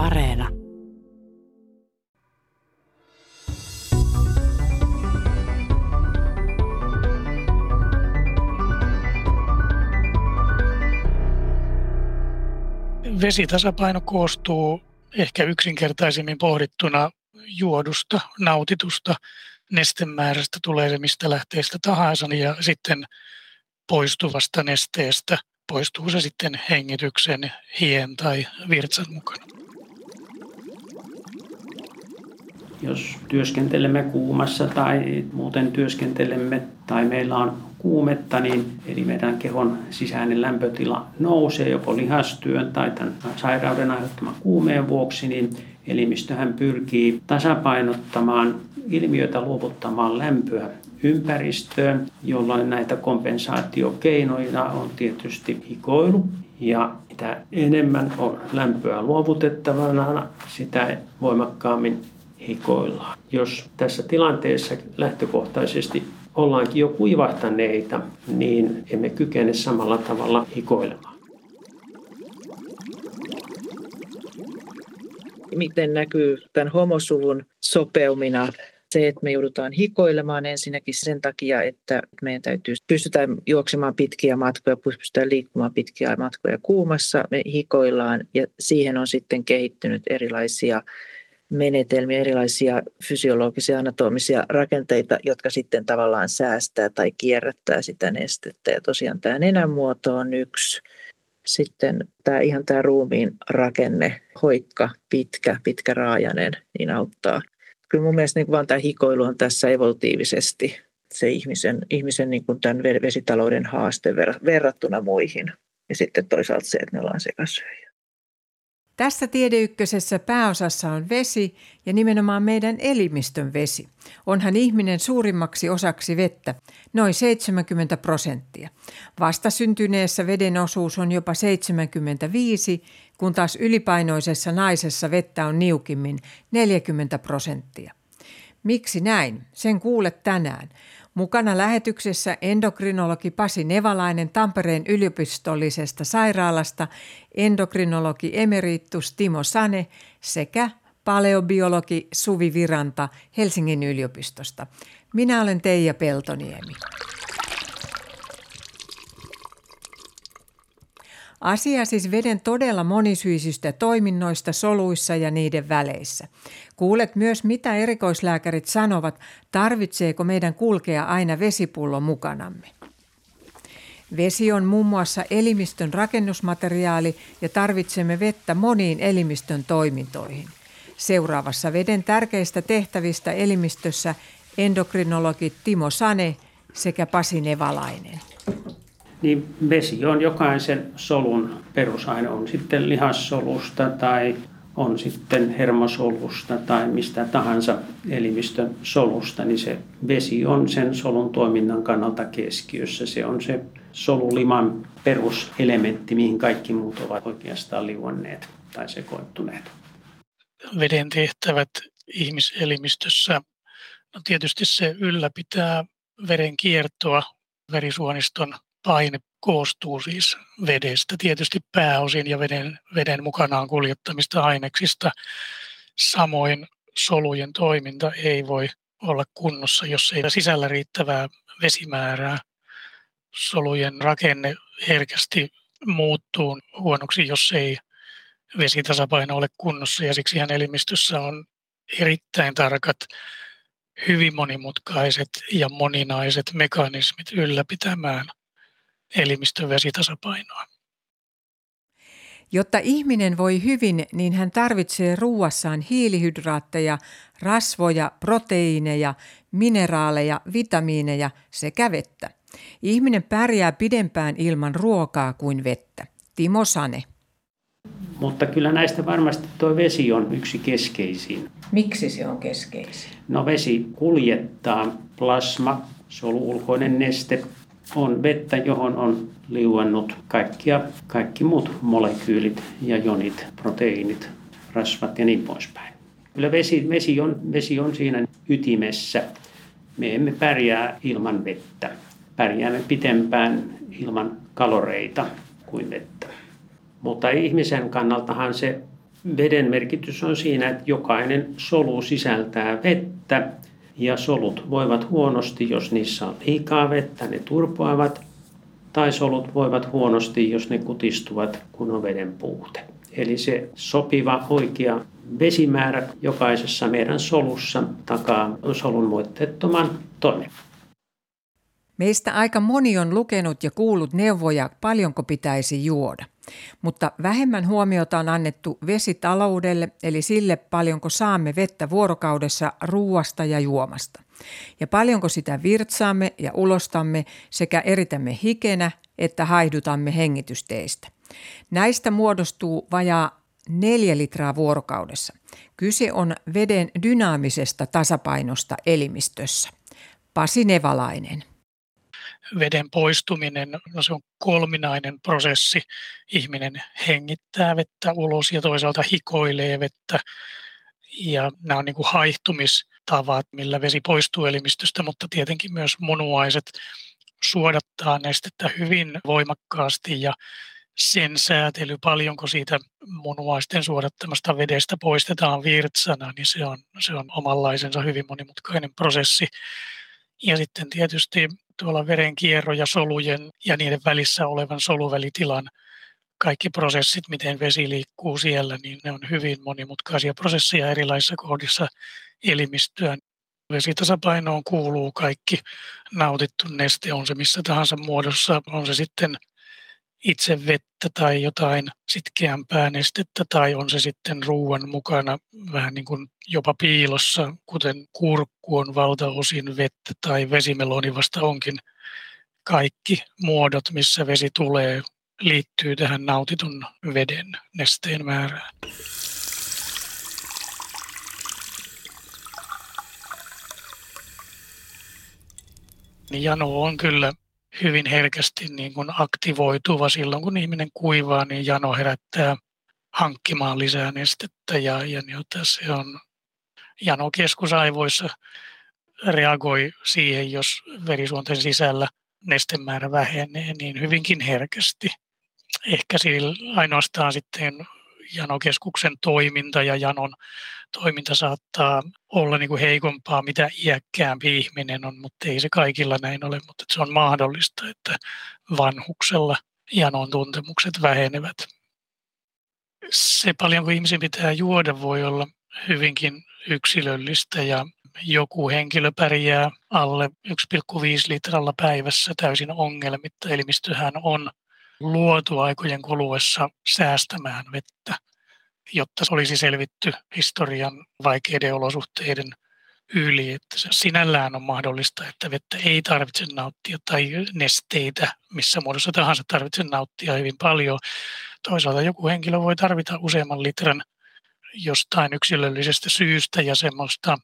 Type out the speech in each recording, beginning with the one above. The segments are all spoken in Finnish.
Areena. Vesitasapaino koostuu ehkä yksinkertaisemmin pohdittuna juodusta, nautitusta nestemäärästä, tulee se mistä lähteestä tahansa, ja sitten poistuvasta nesteestä, poistuu se sitten hengityksen, hien tai virtsan mukana. Jos työskentelemme kuumassa tai muuten työskentelemme tai meillä on kuumetta, niin eli meidän kehon sisäinen lämpötila nousee joko lihastyön tai tämän sairauden aiheuttaman kuumeen vuoksi, niin elimistöhän pyrkii tasapainottamaan ilmiötä luovuttamaan lämpöä ympäristöön, jolloin näitä kompensaatiokeinoja on tietysti hikoilu. Ja mitä enemmän on lämpöä luovutettavana, sitä voimakkaammin hikoillaan. Jos tässä tilanteessa lähtökohtaisesti ollaankin jo kuivahtaneita, niin emme kykene samalla tavalla hikoilemaan. Miten näkyy tämän homosuvun sopeumina se, että me joudutaan hikoilemaan ensinnäkin sen takia, että meidän täytyy pystytään juoksemaan pitkiä matkoja, pystytään liikkumaan pitkiä matkoja kuumassa, me hikoillaan ja siihen on sitten kehittynyt erilaisia menetelmiä, erilaisia fysiologisia anatomisia rakenteita, jotka sitten tavallaan säästää tai kierrättää sitä nestettä. Ja tosiaan tämä nenänmuoto on yksi. Sitten tämä ihan tämä ruumiin rakenne, hoikka, pitkä, pitkä raajanen, niin auttaa. Kyllä mun mielestä niin vaan tämä hikoilu on tässä evolutiivisesti se ihmisen, ihmisen niin kuin tämän vesitalouden haaste verrattuna muihin. Ja sitten toisaalta se, että me ollaan sekasyöjä. Tässä tiedeykkösessä pääosassa on vesi ja nimenomaan meidän elimistön vesi. Onhan ihminen suurimmaksi osaksi vettä, noin 70 prosenttia. Vastasyntyneessä veden osuus on jopa 75, kun taas ylipainoisessa naisessa vettä on niukimmin 40 prosenttia. Miksi näin? Sen kuulet tänään. Mukana lähetyksessä endokrinologi Pasi Nevalainen Tampereen yliopistollisesta sairaalasta, endokrinologi emeritus Timo Sane sekä paleobiologi Suvi Viranta Helsingin yliopistosta. Minä olen Teija Peltoniemi. Asia siis veden todella monisyisistä toiminnoista soluissa ja niiden väleissä. Kuulet myös, mitä erikoislääkärit sanovat, tarvitseeko meidän kulkea aina vesipullo mukanamme. Vesi on muun muassa elimistön rakennusmateriaali ja tarvitsemme vettä moniin elimistön toimintoihin. Seuraavassa veden tärkeistä tehtävistä elimistössä endokrinologi Timo Sane sekä Pasi Nevalainen niin vesi on jokaisen solun perusaine, on sitten lihassolusta tai on sitten hermosolusta tai mistä tahansa elimistön solusta, niin se vesi on sen solun toiminnan kannalta keskiössä. Se on se soluliman peruselementti, mihin kaikki muut ovat oikeastaan liuonneet tai sekoittuneet. Veden tehtävät ihmiselimistössä, no tietysti se ylläpitää veren kiertoa verisuoniston paine koostuu siis vedestä, tietysti pääosin ja veden, veden mukanaan kuljettamista aineksista. Samoin solujen toiminta ei voi olla kunnossa, jos ei sisällä riittävää vesimäärää. Solujen rakenne herkästi muuttuu huonoksi, jos ei vesitasapaino ole kunnossa ja siksi hän elimistössä on erittäin tarkat, hyvin monimutkaiset ja moninaiset mekanismit ylläpitämään elimistön vesitasapainoa. Jotta ihminen voi hyvin, niin hän tarvitsee ruuassaan hiilihydraatteja, rasvoja, proteiineja, mineraaleja, vitamiineja sekä vettä. Ihminen pärjää pidempään ilman ruokaa kuin vettä. Timo Sane. Mutta kyllä näistä varmasti tuo vesi on yksi keskeisin. Miksi se on keskeisin? No vesi kuljettaa plasma, soluulkoinen neste, on vettä, johon on liuennut kaikkia, kaikki muut molekyylit ja jonit, proteiinit, rasvat ja niin poispäin. Kyllä vesi, vesi, on, vesi on siinä ytimessä. Me emme pärjää ilman vettä. Pärjäämme pitempään ilman kaloreita kuin vettä. Mutta ihmisen kannaltahan se Veden merkitys on siinä, että jokainen solu sisältää vettä ja solut voivat huonosti, jos niissä on liikaa vettä, ne turpoavat, tai solut voivat huonosti, jos ne kutistuvat, kun on veden puute. Eli se sopiva oikea vesimäärä jokaisessa meidän solussa takaa solun moitteettoman toimen. Meistä aika moni on lukenut ja kuullut neuvoja, paljonko pitäisi juoda. Mutta vähemmän huomiota on annettu vesitaloudelle, eli sille paljonko saamme vettä vuorokaudessa ruuasta ja juomasta. Ja paljonko sitä virtsaamme ja ulostamme sekä eritämme hikenä että haihdutamme hengitysteistä. Näistä muodostuu vajaa neljä litraa vuorokaudessa. Kyse on veden dynaamisesta tasapainosta elimistössä. Pasi Nevalainen veden poistuminen, no se on kolminainen prosessi. Ihminen hengittää vettä ulos ja toisaalta hikoilee vettä. Ja nämä on niin kuin haihtumistavat, millä vesi poistuu elimistöstä, mutta tietenkin myös munuaiset suodattaa nestettä hyvin voimakkaasti ja sen säätely, paljonko siitä munuaisten suodattamasta vedestä poistetaan virtsana, niin se on, se on omanlaisensa hyvin monimutkainen prosessi. Ja sitten tietysti tuolla verenkierro ja solujen ja niiden välissä olevan soluvälitilan kaikki prosessit, miten vesi liikkuu siellä, niin ne on hyvin monimutkaisia prosesseja erilaisissa kohdissa elimistöä. Vesitasapainoon kuuluu kaikki nautittu neste, on se missä tahansa muodossa, on se sitten itse vettä tai jotain sitkeämpää nestettä tai on se sitten ruoan mukana vähän niin kuin jopa piilossa, kuten kurkku on valtaosin vettä tai vesimeloni vasta onkin. Kaikki muodot, missä vesi tulee, liittyy tähän nautitun veden nesteen määrään. Jano on kyllä hyvin herkästi niin kuin aktivoituva silloin, kun ihminen kuivaa, niin jano herättää hankkimaan lisää nestettä ja, ja jota se on jano keskusaivoissa reagoi siihen, jos verisuonten sisällä nestemäärä vähenee niin hyvinkin herkästi. Ehkä sillä ainoastaan sitten janokeskuksen toiminta ja janon toiminta saattaa olla niin kuin heikompaa, mitä iäkkäämpi ihminen on, mutta ei se kaikilla näin ole, mutta se on mahdollista, että vanhuksella janon tuntemukset vähenevät. Se paljonko ihmisen pitää juoda voi olla hyvinkin yksilöllistä ja joku henkilö pärjää alle 1,5 litralla päivässä täysin ongelmitta. Elimistöhän on luotu aikojen kuluessa säästämään vettä jotta se olisi selvitty historian vaikeiden olosuhteiden yli. Että se sinällään on mahdollista, että vettä ei tarvitse nauttia tai nesteitä missä muodossa tahansa tarvitse nauttia hyvin paljon. Toisaalta joku henkilö voi tarvita useamman litran jostain yksilöllisestä syystä ja semmoista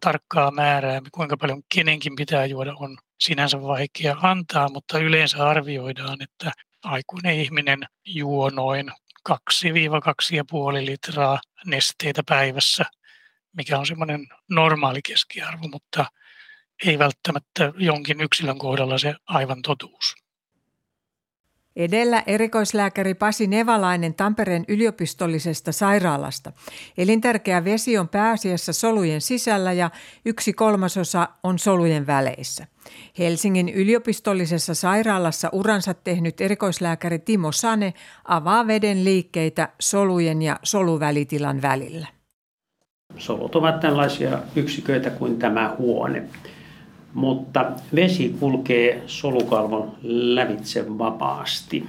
tarkkaa määrää, kuinka paljon kenenkin pitää juoda, on sinänsä vaikea antaa, mutta yleensä arvioidaan, että aikuinen ihminen juo noin 2-2,5 litraa nesteitä päivässä, mikä on semmoinen normaali keskiarvo, mutta ei välttämättä jonkin yksilön kohdalla se aivan totuus. Edellä erikoislääkäri Pasi Nevalainen Tampereen yliopistollisesta sairaalasta. Elintärkeä vesi on pääasiassa solujen sisällä ja yksi kolmasosa on solujen väleissä. Helsingin yliopistollisessa sairaalassa uransa tehnyt erikoislääkäri Timo Sane avaa veden liikkeitä solujen ja soluvälitilan välillä. Solut ovat tällaisia yksiköitä kuin tämä huone mutta vesi kulkee solukalvon lävitse vapaasti.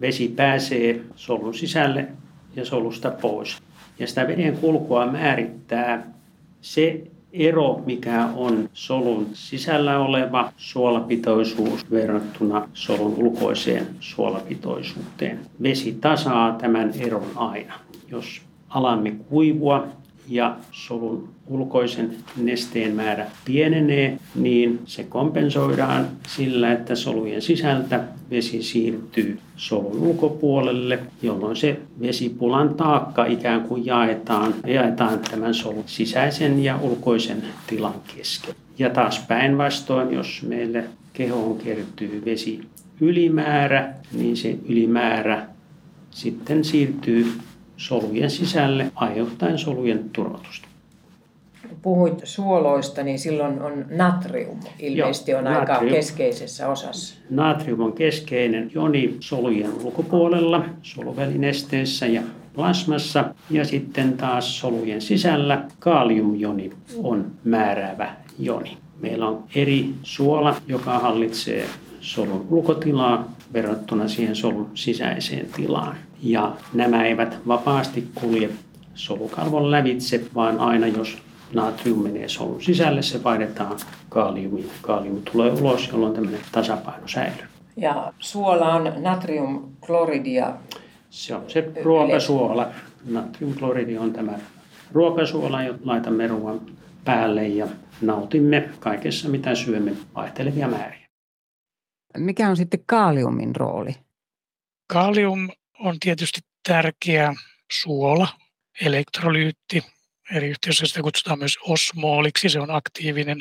Vesi pääsee solun sisälle ja solusta pois. Ja sitä veden kulkua määrittää se ero, mikä on solun sisällä oleva suolapitoisuus verrattuna solun ulkoiseen suolapitoisuuteen. Vesi tasaa tämän eron aina. Jos alamme kuivua, ja solun ulkoisen nesteen määrä pienenee, niin se kompensoidaan sillä, että solujen sisältä vesi siirtyy solun ulkopuolelle, jolloin se vesipulan taakka ikään kuin jaetaan, jaetaan tämän solun sisäisen ja ulkoisen tilan kesken. Ja taas päinvastoin, jos meille kehoon kertyy vesi ylimäärä, niin se ylimäärä sitten siirtyy solujen sisälle aiheuttaen solujen turvotusta. Puhuit suoloista, niin silloin on natrium ilmeisesti Joo, on natrium. aika keskeisessä osassa. Natrium on keskeinen joni solujen ulkopuolella, soluvälinesteessä ja plasmassa. Ja sitten taas solujen sisällä kaaliumjoni on määräävä joni. Meillä on eri suola, joka hallitsee solun ulkotilaa verrattuna siihen solun sisäiseen tilaan. Ja nämä eivät vapaasti kulje solukalvon lävitse, vaan aina jos natrium menee solun sisälle, se painetaan kaaliumiin. Kaaliumi tulee ulos, jolloin tämmöinen tasapaino säilyy. Ja suola on natriumkloridia. Se on se ruokasuola. Natriumkloridi on tämä ruokasuola, jota laitamme ruoan päälle ja nautimme kaikessa, mitä syömme, vaihtelevia määriä. Mikä on sitten kaaliumin rooli? Kaalium on tietysti tärkeä suola, elektrolyytti. Eri yhteydessä sitä kutsutaan myös osmooliksi, se on aktiivinen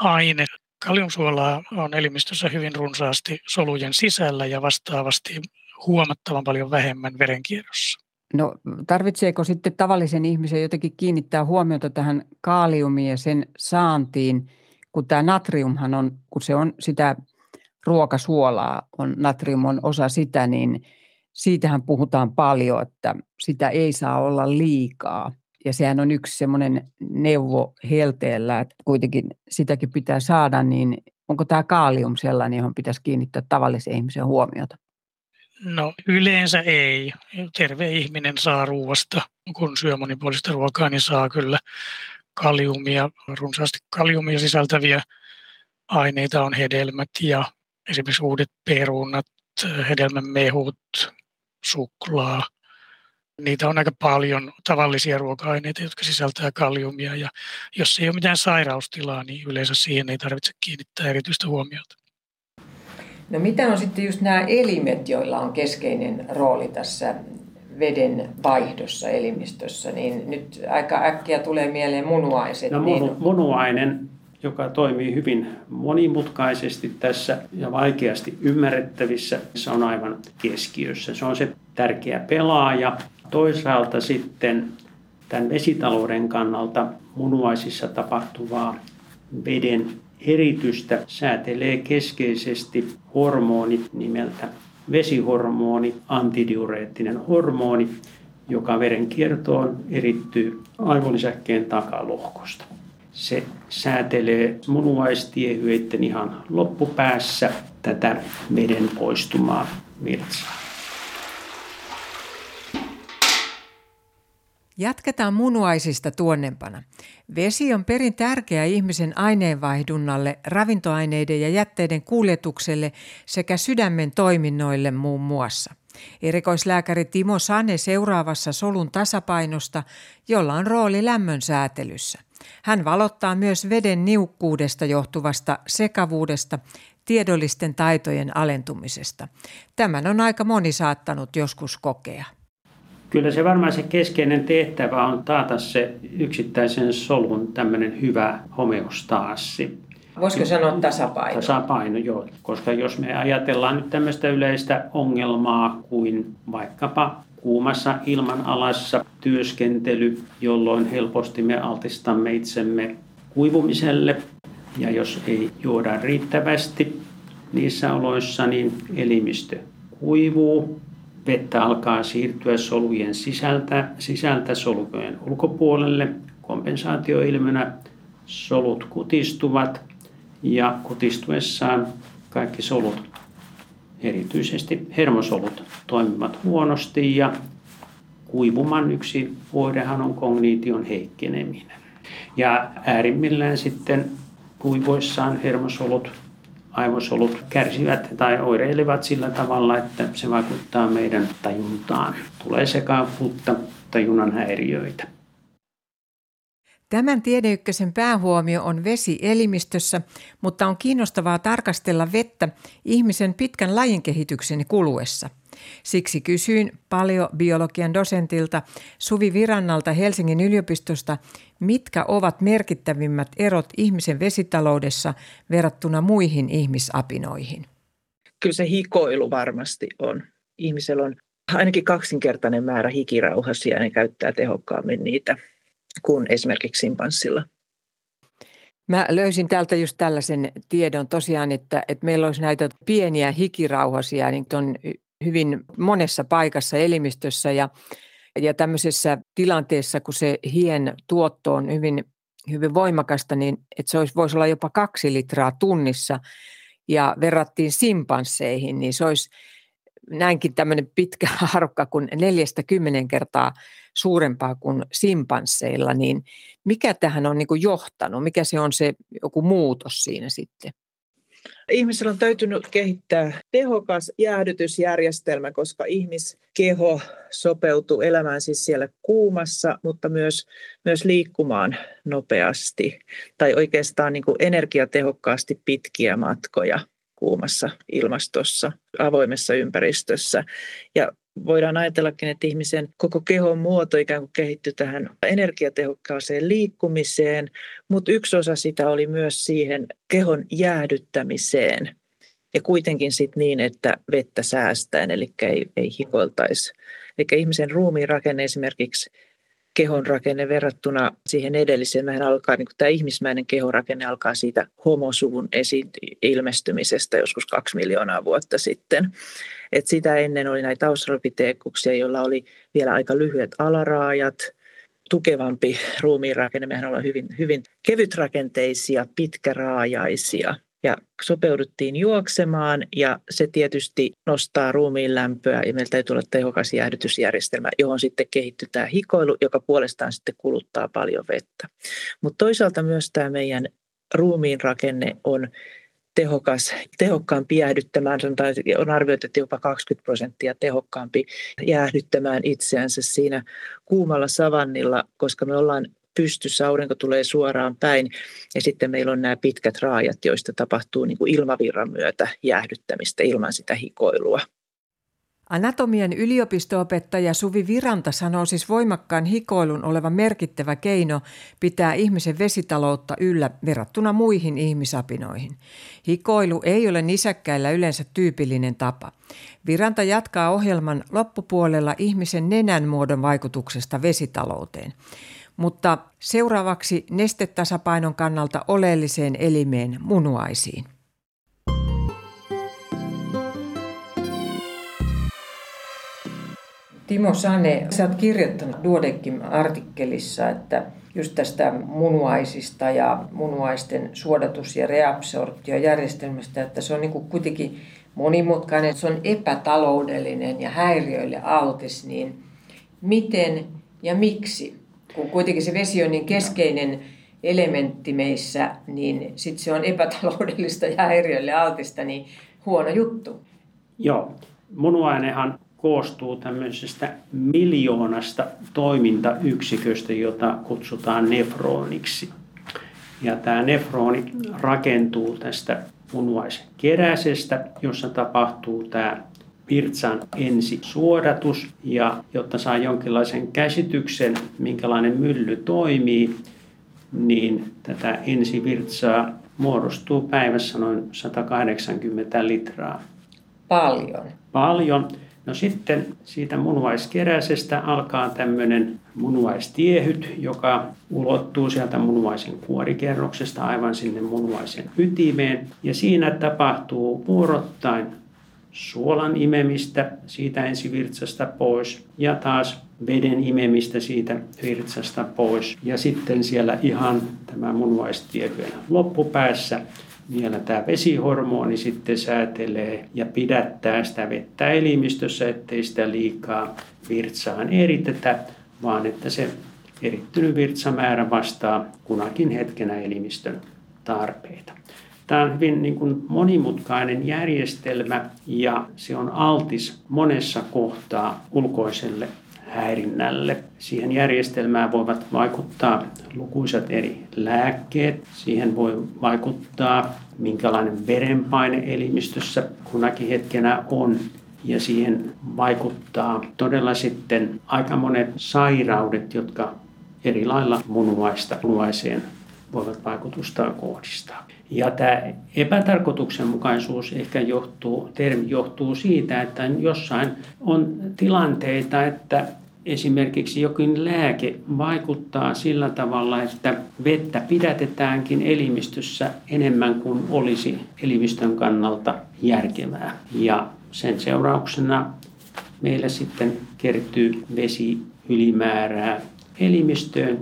aine. Kaliumsuolaa on elimistössä hyvin runsaasti solujen sisällä ja vastaavasti huomattavan paljon vähemmän verenkierrossa. No tarvitseeko sitten tavallisen ihmisen jotenkin kiinnittää huomiota tähän kaaliumiin ja sen saantiin, kun tämä natriumhan on, kun se on sitä ruokasuolaa, on, natrium on osa sitä, niin siitähän puhutaan paljon, että sitä ei saa olla liikaa. Ja sehän on yksi semmoinen neuvo helteellä, että kuitenkin sitäkin pitää saada, niin onko tämä kaalium sellainen, johon pitäisi kiinnittää tavallisen ihmisen huomiota? No yleensä ei. Terve ihminen saa ruoasta, kun syö monipuolista ruokaa, niin saa kyllä kaliumia, runsaasti kaliumia sisältäviä aineita on hedelmät ja esimerkiksi uudet perunat, hedelmämehut, suklaa. Niitä on aika paljon tavallisia ruoka-aineita, jotka sisältää kaliumia ja jos ei ole mitään sairaustilaa, niin yleensä siihen ei tarvitse kiinnittää erityistä huomiota. No mitä on sitten just nämä elimet, joilla on keskeinen rooli tässä veden vaihdossa elimistössä, niin nyt aika äkkiä tulee mieleen munuaiset. No niin... munuainen, joka toimii hyvin monimutkaisesti tässä ja vaikeasti ymmärrettävissä, se on aivan keskiössä. Se on se tärkeä pelaaja. Toisaalta sitten tämän vesitalouden kannalta munuaisissa tapahtuvaa veden eritystä säätelee keskeisesti hormoni nimeltä vesihormoni, antidiureettinen hormoni, joka verenkiertoon erittyy aivolisäkkeen takalohkosta. Se säätelee munuaistiehyöiden ihan loppupäässä tätä veden poistumaa virtsaa. Jatketaan munuaisista tuonnempana. Vesi on perin tärkeä ihmisen aineenvaihdunnalle, ravintoaineiden ja jätteiden kuljetukselle sekä sydämen toiminnoille muun muassa. Erikoislääkäri Timo Sane seuraavassa solun tasapainosta, jolla on rooli lämmön säätelyssä. Hän valottaa myös veden niukkuudesta johtuvasta sekavuudesta, tiedollisten taitojen alentumisesta. Tämän on aika moni saattanut joskus kokea. Kyllä se varmaan se keskeinen tehtävä on taata se yksittäisen solun tämmöinen hyvä homeostaassi. Voisiko sanoa tasapaino? Tasapaino, joo. Koska jos me ajatellaan nyt tämmöistä yleistä ongelmaa kuin vaikkapa kuumassa ilmanalassa työskentely, jolloin helposti me altistamme itsemme kuivumiselle. Ja jos ei juoda riittävästi niissä oloissa, niin elimistö kuivuu vettä alkaa siirtyä solujen sisältä, sisältä solujen ulkopuolelle. Kompensaatioilmiönä solut kutistuvat ja kutistuessaan kaikki solut, erityisesti hermosolut, toimivat huonosti ja kuivuman yksi oirehan on kognition heikkeneminen. Ja äärimmillään sitten kuivoissaan hermosolut aivosolut kärsivät tai oireilevat sillä tavalla, että se vaikuttaa meidän tajuntaan. Tulee sekavuutta, tajunnan häiriöitä. Tämän tiedeykkösen päähuomio on vesi elimistössä, mutta on kiinnostavaa tarkastella vettä ihmisen pitkän lajinkehityksen kuluessa. Siksi kysyin paleobiologian dosentilta Suvi Virannalta Helsingin yliopistosta, mitkä ovat merkittävimmät erot ihmisen vesitaloudessa verrattuna muihin ihmisapinoihin. Kyllä se hikoilu varmasti on. Ihmisellä on ainakin kaksinkertainen määrä hikirauhasia ja ne käyttää tehokkaammin niitä kuin esimerkiksi simpanssilla. Mä löysin täältä just tällaisen tiedon tosiaan, että, että meillä olisi näitä pieniä hikirauhasia, niin on hyvin monessa paikassa elimistössä ja, ja tämmöisessä tilanteessa, kun se hien tuotto on hyvin, hyvin voimakasta, niin että se olisi, voisi olla jopa kaksi litraa tunnissa ja verrattiin simpansseihin, niin se olisi näinkin tämmöinen pitkä harukka kuin neljästä kymmenen kertaa suurempaa kuin simpansseilla, niin mikä tähän on niin johtanut? Mikä se on se joku muutos siinä sitten? Ihmisellä on täytynyt kehittää tehokas jäähdytysjärjestelmä, koska ihmiskeho sopeutuu elämään siis siellä kuumassa, mutta myös, myös liikkumaan nopeasti tai oikeastaan niin kuin energiatehokkaasti pitkiä matkoja kuumassa ilmastossa, avoimessa ympäristössä. Ja voidaan ajatellakin, että ihmisen koko kehon muoto ikään kuin kehittyi tähän energiatehokkaaseen liikkumiseen, mutta yksi osa sitä oli myös siihen kehon jäädyttämiseen. Ja kuitenkin sitten niin, että vettä säästäen, eli ei, ei hikoiltaisi. Eli ihmisen ruumiin rakenne esimerkiksi kehon rakenne verrattuna siihen edelliseen. Mehän alkaa, niin tämä ihmismäinen kehonrakenne alkaa siitä homosuvun esi- ilmestymisestä joskus kaksi miljoonaa vuotta sitten. Et sitä ennen oli näitä australopiteekuksia, joilla oli vielä aika lyhyet alaraajat, tukevampi ruumiinrakenne. Mehän ollaan hyvin, hyvin kevytrakenteisia, pitkäraajaisia – ja sopeuduttiin juoksemaan ja se tietysti nostaa ruumiin lämpöä ja meiltä ei tule tehokas jäähdytysjärjestelmä, johon sitten kehittyy tämä hikoilu, joka puolestaan sitten kuluttaa paljon vettä. Mutta toisaalta myös tämä meidän ruumiin rakenne on tehokas, tehokkaampi jäähdyttämään, sanotaan, on arvioitu, että jopa 20 prosenttia tehokkaampi jäähdyttämään itseänsä siinä kuumalla savannilla, koska me ollaan pystyssä, aurinko tulee suoraan päin ja sitten meillä on nämä pitkät raajat, joista tapahtuu niin kuin ilmavirran myötä jäähdyttämistä ilman sitä hikoilua. Anatomian yliopistoopettaja Suvi Viranta sanoo siis voimakkaan hikoilun olevan merkittävä keino pitää ihmisen vesitaloutta yllä verrattuna muihin ihmisapinoihin. Hikoilu ei ole nisäkkäillä yleensä tyypillinen tapa. Viranta jatkaa ohjelman loppupuolella ihmisen nenän muodon vaikutuksesta vesitalouteen. Mutta seuraavaksi nestetasapainon kannalta oleelliseen elimeen munuaisiin. Timo Sane, sä oot kirjoittanut Duodekin artikkelissa, että just tästä munuaisista ja munuaisten suodatus- ja reabsorptiojärjestelmästä, että se on niin kuitenkin monimutkainen, se on epätaloudellinen ja häiriöille altis, niin miten ja miksi kun kuitenkin se vesi on niin keskeinen elementti meissä, niin sitten se on epätaloudellista ja häiriölle altista, niin huono juttu. Joo, munuainehan koostuu tämmöisestä miljoonasta toimintayksiköstä, jota kutsutaan nefroniksi. Ja tämä nefroni rakentuu tästä munuaiskeräisestä, jossa tapahtuu tämä virtsan ensisuodatus ja jotta saa jonkinlaisen käsityksen, minkälainen mylly toimii, niin tätä ensivirtsaa muodostuu päivässä noin 180 litraa. Paljon. Paljon. No sitten siitä munuaiskeräisestä alkaa tämmöinen munuaistiehyt, joka ulottuu sieltä munuaisen kuorikerroksesta aivan sinne munuaisen ytimeen. Ja siinä tapahtuu vuorottain suolan imemistä siitä ensivirtsasta pois ja taas veden imemistä siitä virtsasta pois. Ja sitten siellä ihan tämä munuaistiehyön loppupäässä vielä tämä vesihormoni sitten säätelee ja pidättää sitä vettä elimistössä, ettei sitä liikaa virtsaan eritetä, vaan että se erittynyt virtsamäärä vastaa kunakin hetkenä elimistön tarpeita. Tämä on hyvin niin kuin monimutkainen järjestelmä ja se on altis monessa kohtaa ulkoiselle häirinnälle. Siihen järjestelmään voivat vaikuttaa lukuisat eri lääkkeet. Siihen voi vaikuttaa, minkälainen verenpaine elimistössä kunakin hetkenä on. Ja siihen vaikuttaa todella sitten aika monet sairaudet, jotka eri lailla munuaista munuaiseen voivat vaikutusta kohdistaa. Ja tämä epätarkoituksenmukaisuus ehkä johtuu, termi johtuu siitä, että jossain on tilanteita, että esimerkiksi jokin lääke vaikuttaa sillä tavalla, että vettä pidätetäänkin elimistössä enemmän kuin olisi elimistön kannalta järkevää. Ja sen seurauksena meillä sitten kertyy vesi ylimäärää elimistöön,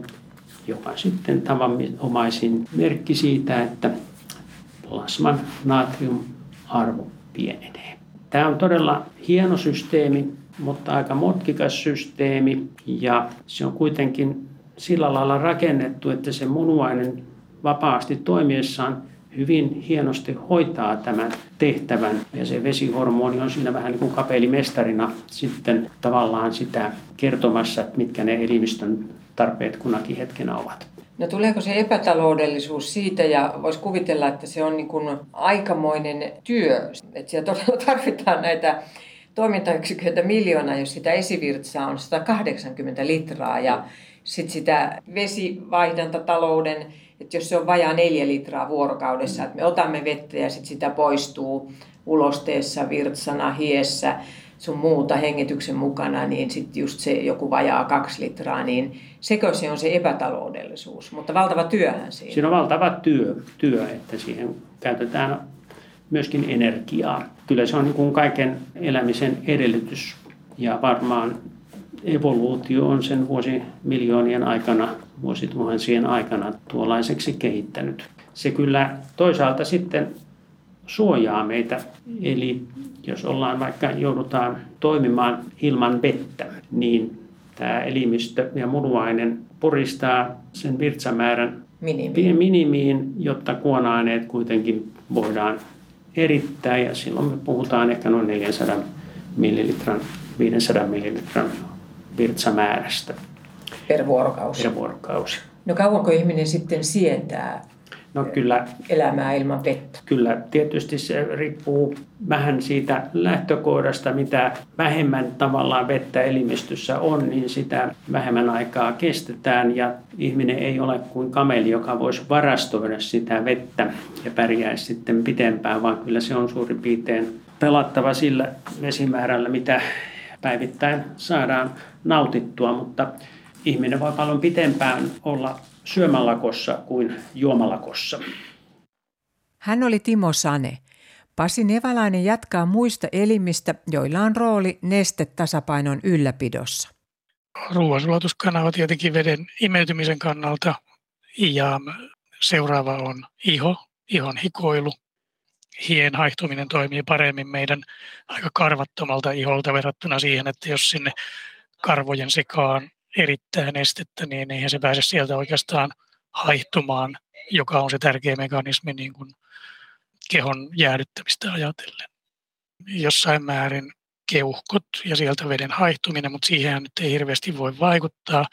joka sitten tavanomaisin merkki siitä, että plasman natriumarvo pienenee. Tämä on todella hieno systeemi, mutta aika mutkikas systeemi ja se on kuitenkin sillä lailla rakennettu, että se munuainen vapaasti toimiessaan hyvin hienosti hoitaa tämän tehtävän ja se vesihormoni on siinä vähän niin kuin kapelimestarina sitten tavallaan sitä kertomassa, että mitkä ne elimistön tarpeet kunakin hetkenä ovat. No tuleeko se epätaloudellisuus siitä ja voisi kuvitella, että se on niin kuin aikamoinen työ, että siellä todella tarvitaan näitä toimintayksiköitä miljoona, jos sitä esivirtsaa on 180 litraa ja sitten sitä vesivaihdantatalouden, että jos se on vajaa neljä litraa vuorokaudessa, että me otamme vettä ja sitten sitä poistuu ulosteessa, virtsana, hiessä, sun muuta hengityksen mukana, niin sitten just se joku vajaa kaksi litraa, niin sekö se on se epätaloudellisuus, mutta valtava työhän siinä. Siinä on valtava työ, työ että siihen käytetään myöskin energiaa. Kyllä se on niin kuin kaiken elämisen edellytys ja varmaan evoluutio on sen vuosimiljoonien aikana, vuosituhansien aikana tuollaiseksi kehittänyt. Se kyllä toisaalta sitten suojaa meitä, eli jos ollaan vaikka joudutaan toimimaan ilman vettä, niin tämä elimistö ja munuainen puristaa sen virtsamäärän minimiin, minimiin jotta kuona-aineet kuitenkin voidaan erittää ja silloin me puhutaan ehkä noin 400 millilitran, 500 millilitran virtsamäärästä. Per vuorokausi. Per vuorokausi. No kauanko ihminen sitten sietää No kyllä, elämää ilman vettä? Kyllä, tietysti se riippuu vähän siitä lähtökohdasta, mitä vähemmän tavallaan vettä elimistössä on, niin sitä vähemmän aikaa kestetään. Ja ihminen ei ole kuin kameli, joka voisi varastoida sitä vettä ja pärjäisi sitten pitempään, vaan kyllä se on suurin piirtein pelattava sillä vesimäärällä, mitä päivittäin saadaan nautittua, mutta ihminen voi paljon pitempään olla syömälakossa kuin juomalakossa. Hän oli Timo Sane. Pasi Nevalainen jatkaa muista elimistä, joilla on rooli nestetasapainon ylläpidossa. Ruoansulatuskanava tietenkin veden imeytymisen kannalta ja seuraava on iho, ihon hikoilu. Hien haihtuminen toimii paremmin meidän aika karvattomalta iholta verrattuna siihen, että jos sinne karvojen sekaan erittäin nestettä, niin eihän se pääse sieltä oikeastaan haihtumaan, joka on se tärkeä mekanismi niin kuin kehon jäädyttämistä ajatellen. Jossain määrin keuhkot ja sieltä veden haihtuminen, mutta siihen nyt ei hirveästi voi vaikuttaa.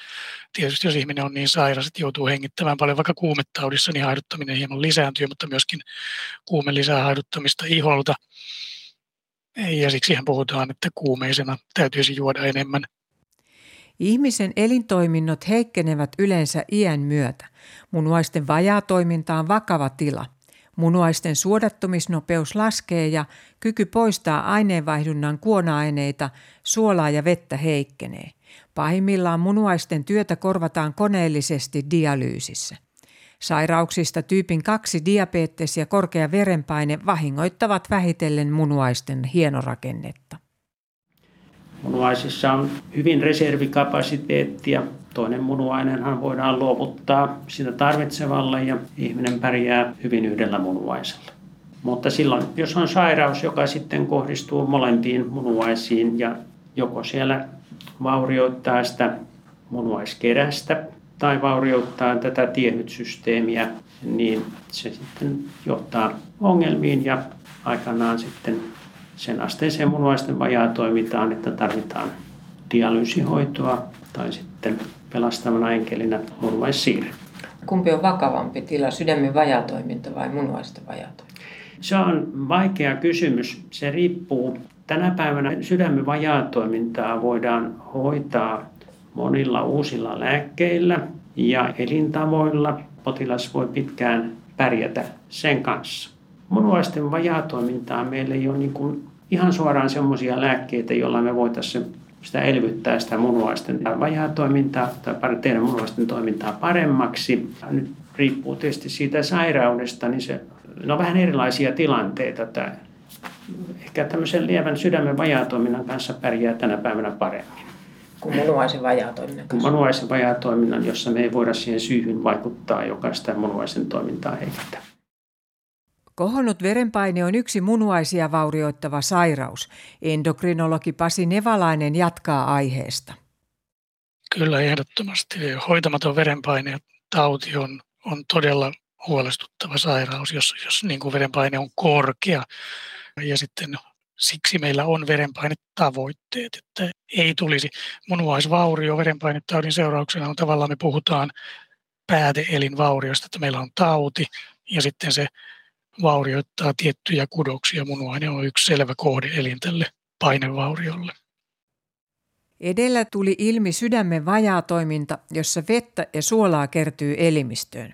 Tietysti jos ihminen on niin sairas, että joutuu hengittämään paljon vaikka kuumetaudissa, niin haiduttaminen hieman lisääntyy, mutta myöskin kuume lisää haiduttamista iholta. Ja siksi puhutaan, että kuumeisena täytyisi juoda enemmän Ihmisen elintoiminnot heikkenevät yleensä iän myötä. Munuaisten vajaatoiminta on vakava tila. Munuaisten suodattumisnopeus laskee ja kyky poistaa aineenvaihdunnan kuona-aineita, suolaa ja vettä heikkenee. Pahimmillaan munuaisten työtä korvataan koneellisesti dialyysissä. Sairauksista tyypin 2 diabetes ja korkea verenpaine vahingoittavat vähitellen munuaisten hienorakennetta. Munuaisissa on hyvin reservikapasiteettia. Toinen munuainenhan voidaan luovuttaa sitä tarvitsevalle ja ihminen pärjää hyvin yhdellä munuaisella. Mutta silloin, jos on sairaus, joka sitten kohdistuu molempiin munuaisiin ja joko siellä vaurioittaa sitä munuaiskerästä tai vaurioittaa tätä tiehytsysteemiä, niin se sitten johtaa ongelmiin ja aikanaan sitten sen asteiseen munuaisten vajaa toimitaan, että tarvitaan dialyysihoitoa tai sitten pelastavana enkelinä munuaissiirre. Kumpi on vakavampi tila, sydämen vajatoiminta vai munuaisten vajatoiminta? Se on vaikea kysymys. Se riippuu. Tänä päivänä sydämen vajaatoimintaa voidaan hoitaa monilla uusilla lääkkeillä ja elintavoilla. potilas voi pitkään pärjätä sen kanssa. Munuaisten vajaatoimintaa meillä ei ole niin kuin ihan suoraan semmoisia lääkkeitä, joilla me voitaisiin sitä elvyttää sitä munuaisten vajaatoimintaa tai tehdä munuaisten toimintaa paremmaksi. Nyt riippuu tietysti siitä sairaudesta, niin se no vähän erilaisia tilanteita. Tämä, ehkä tämmöisen lievän sydämen vajaatoiminnan kanssa pärjää tänä päivänä paremmin. Kuin munuaisen vajaatoiminnan kanssa. munuaisen vajaatoiminnan, jossa me ei voida siihen syyhyn vaikuttaa, joka sitä munuaisen toimintaa heikentää. Kohonnut verenpaine on yksi munuaisia vaurioittava sairaus. Endokrinologi Pasi Nevalainen jatkaa aiheesta. Kyllä ehdottomasti. Hoitamaton verenpaine tauti on, on todella huolestuttava sairaus, jos, jos niin kuin verenpaine on korkea. Ja sitten siksi meillä on verenpainetavoitteet, että ei tulisi munuaisvaurio verenpainetaudin seurauksena on tavallaan me puhutaan pääteelinvauriosta, että meillä on tauti ja sitten se vaurioittaa tiettyjä kudoksia. Munuaine on yksi selvä kohde elin tälle painevauriolle. Edellä tuli ilmi sydämen vajaatoiminta, jossa vettä ja suolaa kertyy elimistöön.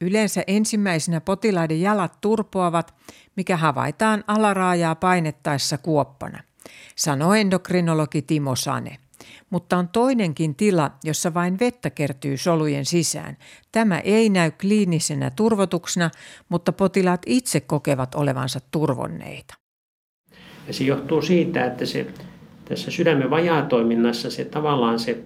Yleensä ensimmäisenä potilaiden jalat turpoavat, mikä havaitaan alaraajaa painettaessa kuoppana, sanoi endokrinologi Timo Sane. Mutta on toinenkin tila, jossa vain vettä kertyy solujen sisään. Tämä ei näy kliinisenä turvotuksena, mutta potilaat itse kokevat olevansa turvonneita. Ja se johtuu siitä, että se, tässä sydämen vajaatoiminnassa se tavallaan se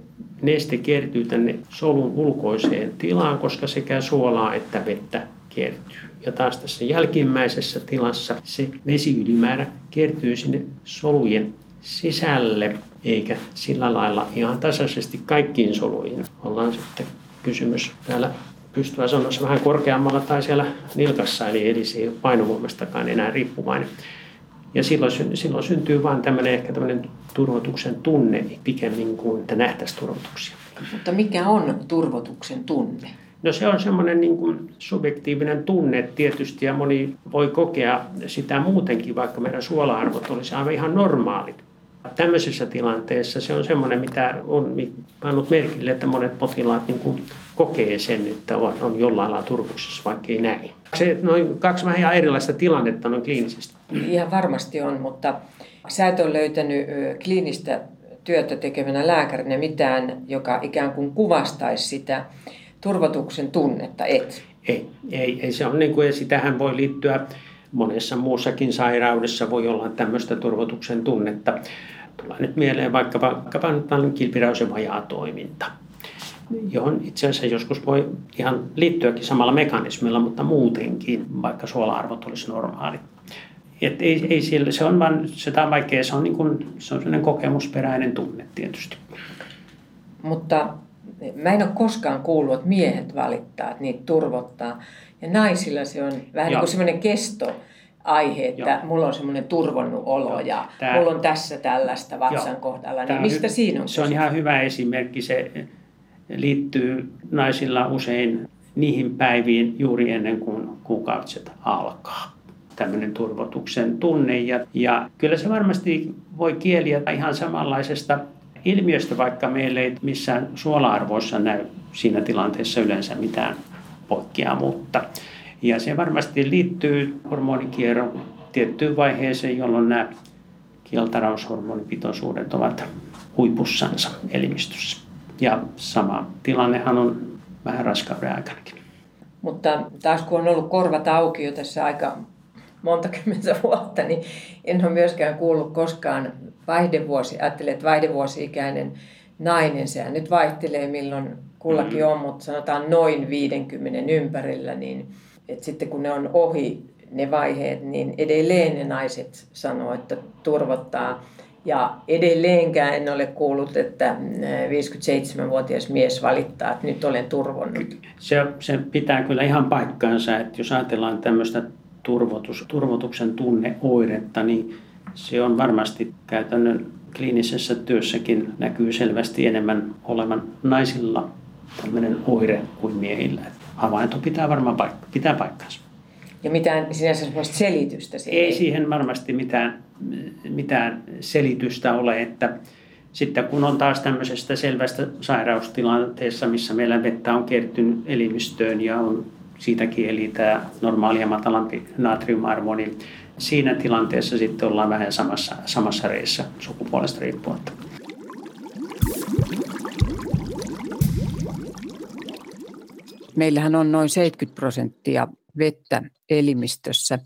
neste kertyy tänne solun ulkoiseen tilaan, koska sekä suolaa että vettä kertyy. Ja taas tässä jälkimmäisessä tilassa se vesiylimäärä kertyy sinne solujen sisälle, eikä sillä lailla ihan tasaisesti kaikkiin soluihin. Ollaan sitten kysymys täällä pystyä sanoa vähän korkeammalla tai siellä nilkassa, eli, eli se ei ole painovoimastakaan enää riippuvainen. Ja silloin, silloin syntyy vain tämmöinen ehkä tämmöinen turvotuksen tunne pikemmin kuin että nähtäisiin turvotuksia. Mutta mikä on turvotuksen tunne? No se on semmoinen niin kuin subjektiivinen tunne tietysti ja moni voi kokea sitä muutenkin, vaikka meidän suola-arvot olisi aivan ihan normaalit. Tämmöisessä tilanteessa se on semmoinen, mitä on pannut merkille, että monet potilaat niin kuin kokee sen, että on, on jollain lailla turvuksessa, vaikka ei näin. Se noin kaksi vähän erilaista tilannetta noin kliinisesti. Ihan varmasti on, mutta sä et ole löytänyt kliinistä työtä tekevänä lääkärinä mitään, joka ikään kuin kuvastaisi sitä turvotuksen tunnetta, et? Ei, ei, ei se on niin kuin, ja sitähän voi liittyä monessa muussakin sairaudessa voi olla tämmöistä turvotuksen tunnetta. Tulee nyt mieleen vaikkapa, vaikkapa nyt kilpirausen vajaa toiminta johon itse asiassa joskus voi ihan liittyäkin samalla mekanismilla, mutta muutenkin, vaikka suola-arvot olisi normaalit. Et ei, ei sille, se on vaan, sitä on vaikea, se on, niin kuin, se on sellainen kokemusperäinen tunne tietysti. Mutta mä en ole koskaan kuullut, että miehet valittaa, että niitä turvottaa. Ja naisilla se on vähän niin kuin semmoinen kesto aihe, että Joo. mulla on semmoinen turvonnut olo Joo. ja Tää, mulla on tässä tällaista vatsan Joo. kohdalla. Niin mistä hy- siinä on Se on ihan hyvä esimerkki. Se liittyy naisilla usein niihin päiviin juuri ennen kuin kuukautiset alkaa. Tämmöinen turvotuksen tunne. Ja, ja kyllä se varmasti voi kieliä ihan samanlaisesta ilmiöstä, vaikka meillä ei missään suola-arvoissa näy siinä tilanteessa yleensä mitään poikkeamuutta. Ja se varmasti liittyy hormonikierron tiettyyn vaiheeseen, jolloin nämä kieltaraushormonipitoisuudet ovat huipussansa elimistössä. Ja sama tilannehan on vähän raskauden aikanakin. Mutta taas kun on ollut korvat auki jo tässä aika monta kymmentä vuotta, niin en ole myöskään kuullut koskaan vaihdevuosi. Ajattelen, että vaihdevuosi-ikäinen nainen, sehän nyt vaihtelee milloin kullakin mm-hmm. on, mutta sanotaan noin 50 ympärillä, niin että sitten kun ne on ohi ne vaiheet, niin edelleen ne naiset sanoo, että turvottaa. Ja edelleenkään en ole kuullut, että 57-vuotias mies valittaa, että nyt olen turvonnut. Se, se pitää kyllä ihan paikkaansa, että jos ajatellaan tämmöistä turvotus, turvotuksen tunneoiretta, niin se on varmasti käytännön kliinisessä työssäkin näkyy selvästi enemmän olevan naisilla tämmöinen oire kuin miehillä. Havainto pitää varmaan paikka, pitää paikkansa. Ja mitään sinänsä sellaista selitystä siihen? Ei siihen varmasti mitään, mitään selitystä ole, että Sitten kun on taas tämmöisestä selvästä sairaustilanteessa, missä meillä vettä on kertynyt elimistöön ja on siitäkin eli tämä normaali ja matalampi natriumarvo, niin siinä tilanteessa sitten ollaan vähän samassa, samassa reissä sukupuolesta riippumatta. Meillähän on noin 70 prosenttia vettä elimistössä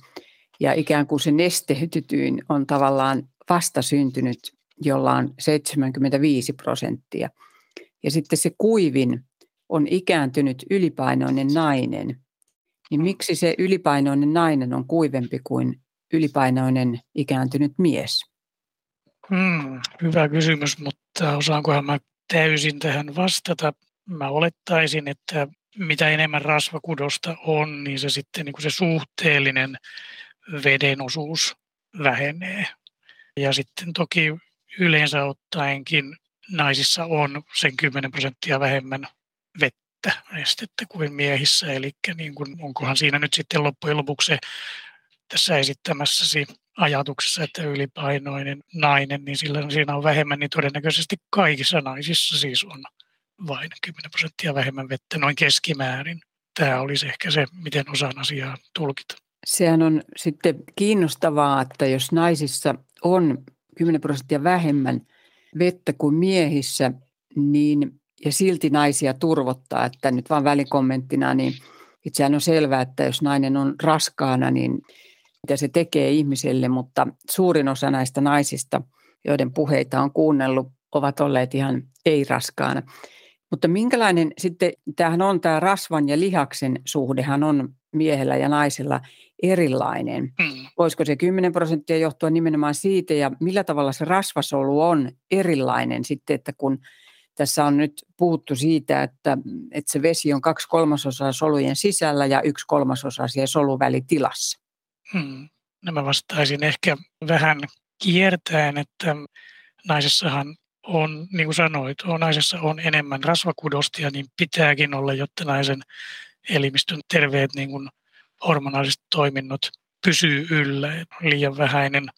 ja ikään kuin se nesteytytyin on tavallaan vastasyntynyt, jolla on 75 prosenttia. Ja sitten se kuivin on ikääntynyt ylipainoinen nainen. Niin miksi se ylipainoinen nainen on kuivempi kuin ylipainoinen ikääntynyt mies? Hmm, hyvä kysymys, mutta osaankohan mä täysin tähän vastata? Mä olettaisin, että mitä enemmän rasvakudosta on, niin se sitten niin kuin se suhteellinen veden osuus vähenee. Ja sitten toki yleensä ottaenkin naisissa on sen 10 prosenttia vähemmän vettä nestettä kuin miehissä. Eli niin kuin, onkohan siinä nyt sitten loppujen lopuksi tässä esittämässäsi ajatuksessa, että ylipainoinen nainen, niin sillä siinä on vähemmän, niin todennäköisesti kaikissa naisissa siis on vain 10 prosenttia vähemmän vettä noin keskimäärin. Tämä olisi ehkä se, miten osaan asiaa tulkita. Sehän on sitten kiinnostavaa, että jos naisissa on 10 prosenttia vähemmän vettä kuin miehissä, niin ja silti naisia turvottaa, että nyt vaan välikommenttina, niin itseään on selvää, että jos nainen on raskaana, niin mitä se tekee ihmiselle, mutta suurin osa näistä naisista, joiden puheita on kuunnellut, ovat olleet ihan ei-raskaana. Mutta minkälainen sitten, tämähän on tämä rasvan ja lihaksen suhdehan on miehellä ja naisella erilainen. Mm. Voisiko se 10 prosenttia johtua nimenomaan siitä ja millä tavalla se rasvasolu on erilainen sitten, että kun tässä on nyt puhuttu siitä, että, että se vesi on kaksi kolmasosaa solujen sisällä ja yksi kolmasosa siellä soluvälitilassa. Hmm. No mä vastaisin ehkä vähän kiertäen, että naisessahan on, niin kuin sanoit, on, naisessa on enemmän rasvakudosta ja niin pitääkin olla, jotta naisen elimistön terveet niin kuin hormonaaliset toiminnot pysyy yllä. Liian vähäinen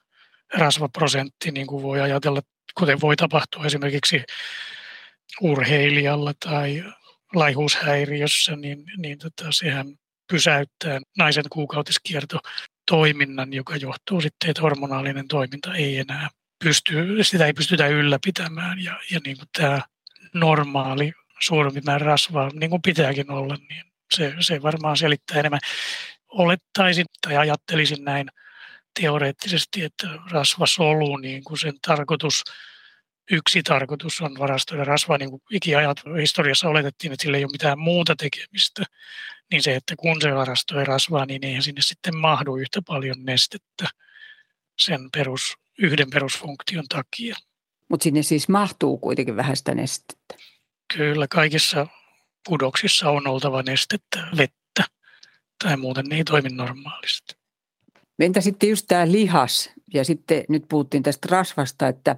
rasvaprosentti, niin kuin voi ajatella, kuten voi tapahtua esimerkiksi urheilijalla tai laihuushäiriössä, niin, niin tota, sehän pysäyttää naisen kuukautiskierto toiminnan, joka johtuu sitten, että hormonaalinen toiminta ei enää pysty, sitä ei pystytä ylläpitämään ja, ja niin kuin tämä normaali määrä rasvaa, niin kuin pitääkin olla, niin se, se varmaan selittää enemmän. Olettaisin tai ajattelisin näin teoreettisesti, että rasvasolu, niin kuin sen tarkoitus, yksi tarkoitus on varastoida rasvaa, niin kuin ikiajat historiassa oletettiin, että sillä ei ole mitään muuta tekemistä, niin se, että kun se varastoi rasvaa, niin eihän sinne sitten mahdu yhtä paljon nestettä sen perus, yhden perusfunktion takia. Mutta sinne siis mahtuu kuitenkin vähän sitä nestettä. Kyllä, kaikissa kudoksissa on oltava nestettä, vettä, tai muuten ne ei toimi normaalisti. Entä sitten just tämä lihas, ja sitten nyt puhuttiin tästä rasvasta, että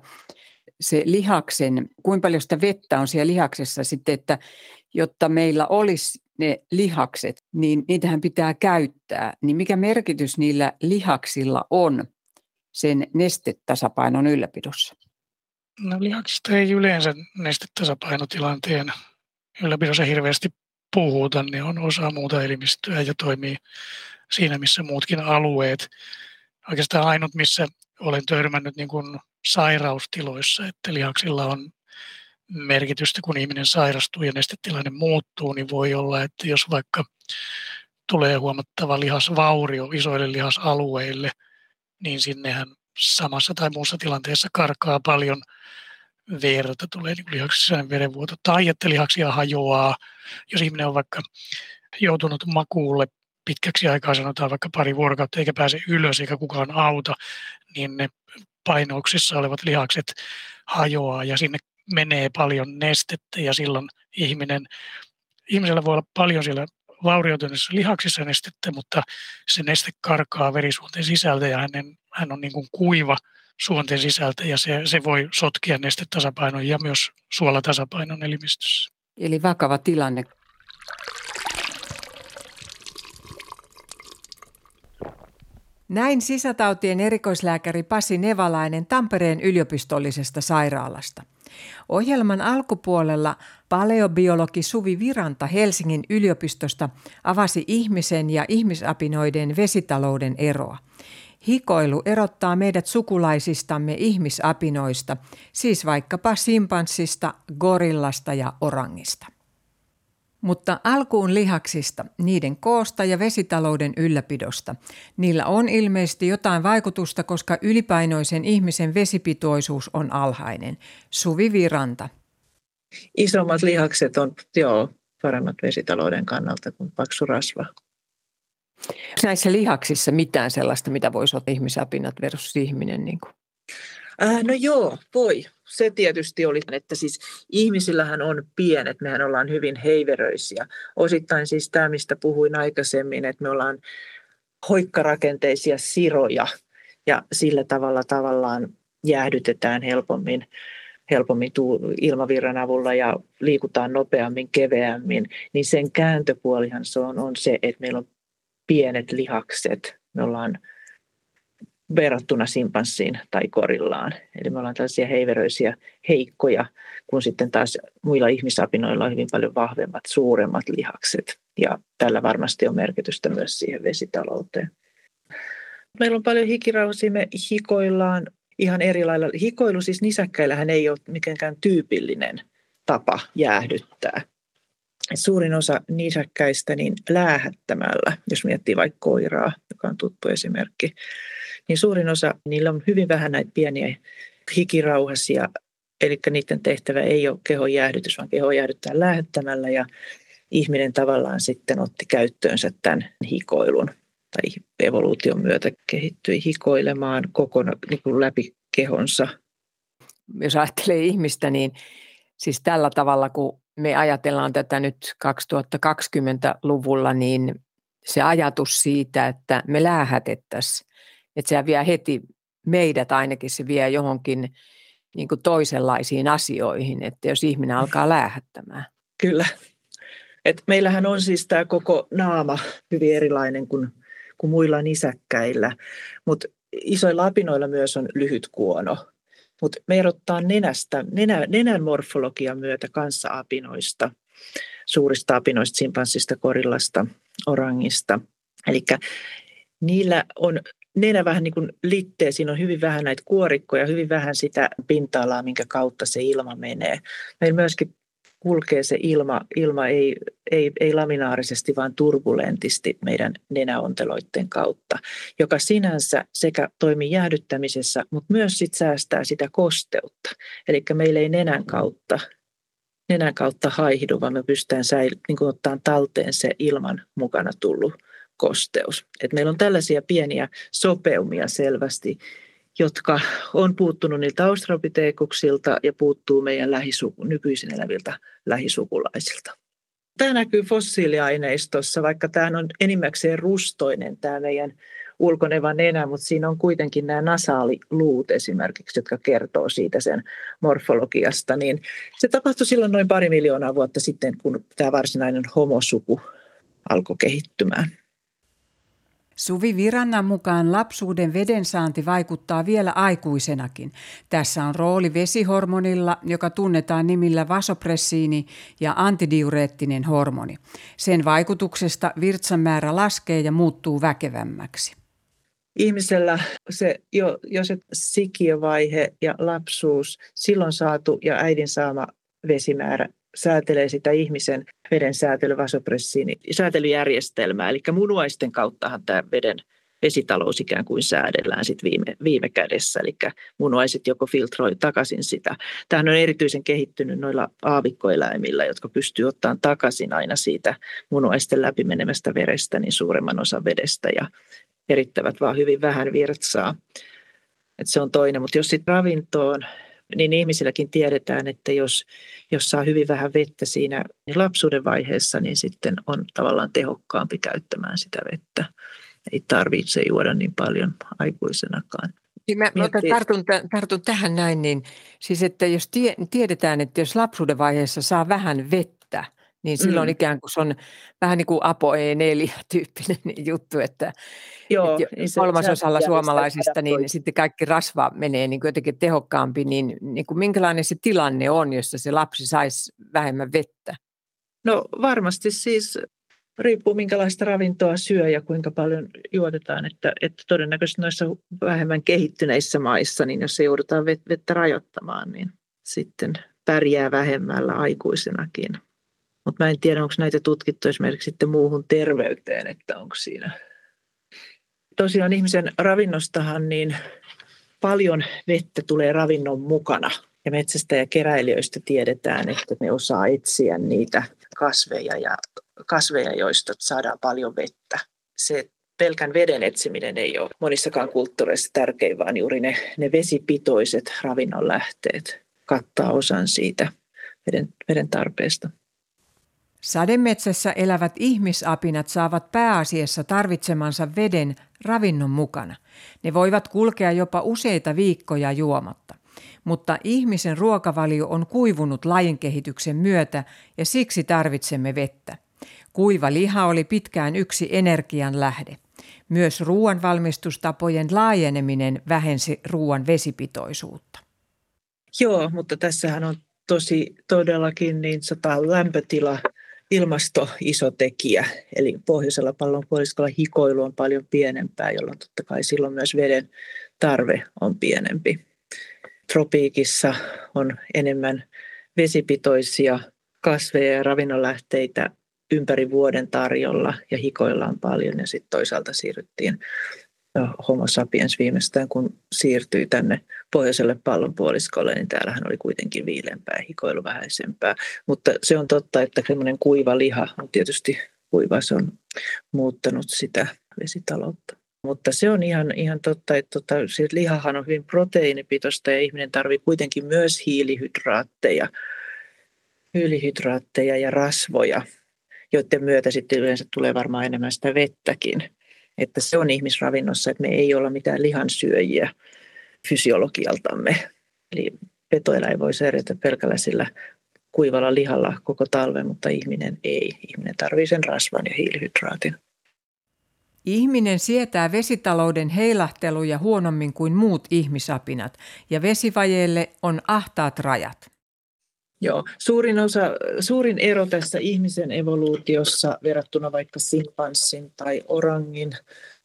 se lihaksen, kuinka paljon sitä vettä on siellä lihaksessa sitten, että jotta meillä olisi ne lihakset, niin niitähän pitää käyttää. Niin mikä merkitys niillä lihaksilla on sen nestetasapainon ylläpidossa? No lihaksista ei yleensä nestetasapainotilanteen ylläpidossa hirveästi puhuta, ne on osa muuta elimistöä ja toimii siinä, missä muutkin alueet. Oikeastaan ainut, missä olen törmännyt niin kuin sairaustiloissa, että lihaksilla on merkitystä, kun ihminen sairastuu ja nestetilanne muuttuu, niin voi olla, että jos vaikka tulee huomattava lihasvaurio isoille lihasalueille, niin sinnehän samassa tai muussa tilanteessa karkaa paljon verta, tulee niin lihaksisen verenvuoto, tai että lihaksia hajoaa, jos ihminen on vaikka joutunut makuulle pitkäksi aikaa, sanotaan vaikka pari vuorokautta, eikä pääse ylös eikä kukaan auta, niin ne painouksissa olevat lihakset hajoaa ja sinne menee paljon nestettä ja silloin ihminen, ihmisellä voi olla paljon siellä vaurioituneissa lihaksissa nestettä, mutta se neste karkaa verisuonten sisältä ja hänen, hän on niin kuin kuiva suonten sisältä ja se, se voi sotkea nestetasapainon ja myös suolatasapainon elimistössä. Eli vakava tilanne. Näin sisätautien erikoislääkäri Pasi Nevalainen Tampereen yliopistollisesta sairaalasta. Ohjelman alkupuolella paleobiologi Suvi Viranta Helsingin yliopistosta avasi ihmisen ja ihmisapinoiden vesitalouden eroa. Hikoilu erottaa meidät sukulaisistamme ihmisapinoista, siis vaikkapa simpanssista, gorillasta ja orangista. Mutta alkuun lihaksista, niiden koosta ja vesitalouden ylläpidosta. Niillä on ilmeisesti jotain vaikutusta, koska ylipainoisen ihmisen vesipitoisuus on alhainen. Suvi Viranta. Isommat lihakset on joo, paremmat vesitalouden kannalta kuin paksu rasva. Näissä lihaksissa mitään sellaista, mitä voisi olla ihmisapinat versus ihminen? Niin kuin? Äh, no joo, voi. Se tietysti oli, että siis ihmisillähän on pienet, mehän ollaan hyvin heiveröisiä. Osittain siis tämä, mistä puhuin aikaisemmin, että me ollaan hoikkarakenteisia siroja ja sillä tavalla tavallaan jäähdytetään helpommin, helpommin ilmavirran avulla ja liikutaan nopeammin, keveämmin, niin sen kääntöpuolihan se on, on se, että meillä on pienet lihakset. Me ollaan verrattuna simpanssiin tai korillaan. Eli me ollaan tällaisia heiveröisiä heikkoja, kun sitten taas muilla ihmisapinoilla on hyvin paljon vahvemmat, suuremmat lihakset. Ja tällä varmasti on merkitystä myös siihen vesitalouteen. Meillä on paljon hikirauhasia, me hikoillaan ihan eri lailla. Hikoilu siis nisäkkäillähän ei ole mitenkään tyypillinen tapa jäähdyttää. Suurin osa nisäkkäistä niin läähättämällä, jos miettii vaikka koiraa, joka on tuttu esimerkki, niin suurin osa, niillä on hyvin vähän näitä pieniä hikirauhasia, eli niiden tehtävä ei ole kehon jäähdytys, vaan keho jäähdyttää lähettämällä ja ihminen tavallaan sitten otti käyttöönsä tämän hikoilun tai evoluution myötä kehittyi hikoilemaan kokona, niin kuin läpi kehonsa. Jos ajattelee ihmistä, niin siis tällä tavalla, kun me ajatellaan tätä nyt 2020-luvulla, niin se ajatus siitä, että me läähätettäisiin että se vie heti meidät ainakin, se vie johonkin niin kuin toisenlaisiin asioihin, että jos ihminen alkaa läähättämään. Kyllä. Et meillähän on siis tämä koko naama hyvin erilainen kuin, kuin muilla nisäkkäillä, mutta isoilla apinoilla myös on lyhyt kuono. Mutta me erottaa nenästä, nenä, nenän morfologian myötä kanssa apinoista, suurista apinoista, simpanssista, korillasta, orangista. Eli niillä on nenä vähän niin kuin littee, siinä on hyvin vähän näitä kuorikkoja, hyvin vähän sitä pinta-alaa, minkä kautta se ilma menee. Meillä myöskin kulkee se ilma, ilma ei, ei, ei laminaarisesti, vaan turbulentisti meidän nenäonteloiden kautta, joka sinänsä sekä toimii jäähdyttämisessä, mutta myös sit säästää sitä kosteutta. Eli meillä ei nenän kautta, nenän kautta haihdu, vaan me pystytään säil- niin ottaa talteen se ilman mukana tullut kosteus. Et meillä on tällaisia pieniä sopeumia selvästi, jotka on puuttunut niiltä australopiteekuksilta ja puuttuu meidän lähisuku, nykyisin eläviltä lähisukulaisilta. Tämä näkyy fossiiliaineistossa, vaikka tämä on enimmäkseen rustoinen tämä meidän ulkoneva nenä, mutta siinä on kuitenkin nämä nasaaliluut esimerkiksi, jotka kertoo siitä sen morfologiasta. Niin se tapahtui silloin noin pari miljoonaa vuotta sitten, kun tämä varsinainen homosuku alkoi kehittymään. Suvi Virannan mukaan lapsuuden vedensaanti vaikuttaa vielä aikuisenakin. Tässä on rooli vesihormonilla, joka tunnetaan nimillä vasopressiini ja antidiureettinen hormoni. Sen vaikutuksesta virtsan määrä laskee ja muuttuu väkevämmäksi. Ihmisellä se jo, jo se sikiövaihe ja lapsuus, silloin saatu ja äidin saama vesimäärä säätelee sitä ihmisen veden säätely, vasopressiini, säätelyjärjestelmää. Eli munuaisten kauttahan tämä veden vesitalous ikään kuin säädellään sit viime, viime kädessä, eli munuaiset joko filtroi takaisin sitä. Tämähän on erityisen kehittynyt noilla aavikkoeläimillä, jotka pystyy ottamaan takaisin aina siitä munuaisten läpimenemästä verestä niin suuremman osan vedestä ja erittävät vaan hyvin vähän virtsaa. Et se on toinen, mutta jos sitten ravintoon niin ihmisilläkin tiedetään, että jos, jos saa hyvin vähän vettä siinä lapsuuden vaiheessa, niin sitten on tavallaan tehokkaampi käyttämään sitä vettä. Ei tarvitse juoda niin paljon aikuisenakaan. Niin mä, mä tartun, tartun tähän näin, niin siis että jos tie, tiedetään, että jos lapsuuden vaiheessa saa vähän vettä, Niin silloin mm. ikään kuin se on vähän niin kuin Apo E4-tyyppinen juttu, että, Joo, että niin kolmasosalla suomalaisista niin sitten kaikki rasva menee niin kuin jotenkin tehokkaampi, niin, niin kuin minkälainen se tilanne on, jossa se lapsi saisi vähemmän vettä? No varmasti siis riippuu minkälaista ravintoa syö ja kuinka paljon juotetaan, että, että todennäköisesti noissa vähemmän kehittyneissä maissa, niin jos se joudutaan vettä rajoittamaan, niin sitten pärjää vähemmällä aikuisenakin. Mutta mä en tiedä, onko näitä tutkittu esimerkiksi sitten muuhun terveyteen, että onko siinä. Tosiaan ihmisen ravinnostahan niin paljon vettä tulee ravinnon mukana. Ja metsästä ja keräilijöistä tiedetään, että ne osaa etsiä niitä kasveja, ja, kasveja joista saadaan paljon vettä. Se pelkän veden etsiminen ei ole monissakaan kulttuureissa tärkein, vaan juuri ne, ne vesipitoiset ravinnonlähteet kattaa osan siitä veden, veden tarpeesta. Sademetsässä elävät ihmisapinat saavat pääasiassa tarvitsemansa veden ravinnon mukana. Ne voivat kulkea jopa useita viikkoja juomatta. Mutta ihmisen ruokavalio on kuivunut lajin kehityksen myötä ja siksi tarvitsemme vettä. Kuiva liha oli pitkään yksi energian lähde. Myös ruoanvalmistustapojen laajeneminen vähensi ruoan vesipitoisuutta. Joo, mutta tässähän on tosi todellakin niin sata lämpötila ilmasto iso tekijä, eli pohjoisella pallonpuoliskolla hikoilu on paljon pienempää, jolloin totta kai silloin myös veden tarve on pienempi. Tropiikissa on enemmän vesipitoisia kasveja ja ravinnonlähteitä ympäri vuoden tarjolla ja hikoilla on paljon ja sitten toisaalta siirryttiin Homo sapiens viimeistään, kun siirtyi tänne pohjoiselle pallonpuoliskolle, niin täällähän oli kuitenkin viilempää ja hikoilu vähäisempää. Mutta se on totta, että semmoinen kuiva liha on tietysti kuiva, se on muuttanut sitä vesitaloutta. Mutta se on ihan, ihan totta, että tota, siis lihahan on hyvin proteiinipitoista ja ihminen tarvitsee kuitenkin myös hiilihydraatteja, hiilihydraatteja ja rasvoja, joiden myötä sitten yleensä tulee varmaan enemmän sitä vettäkin että se on ihmisravinnossa, että me ei olla mitään lihansyöjiä fysiologialtamme. Eli petoeläin voi säädetä pelkällä sillä kuivalla lihalla koko talven, mutta ihminen ei. Ihminen tarvitsee sen rasvan ja hiilihydraatin. Ihminen sietää vesitalouden heilahteluja huonommin kuin muut ihmisapinat, ja vesivajeelle on ahtaat rajat. Joo, suurin, osa, suurin ero tässä ihmisen evoluutiossa verrattuna vaikka simpanssin tai orangin,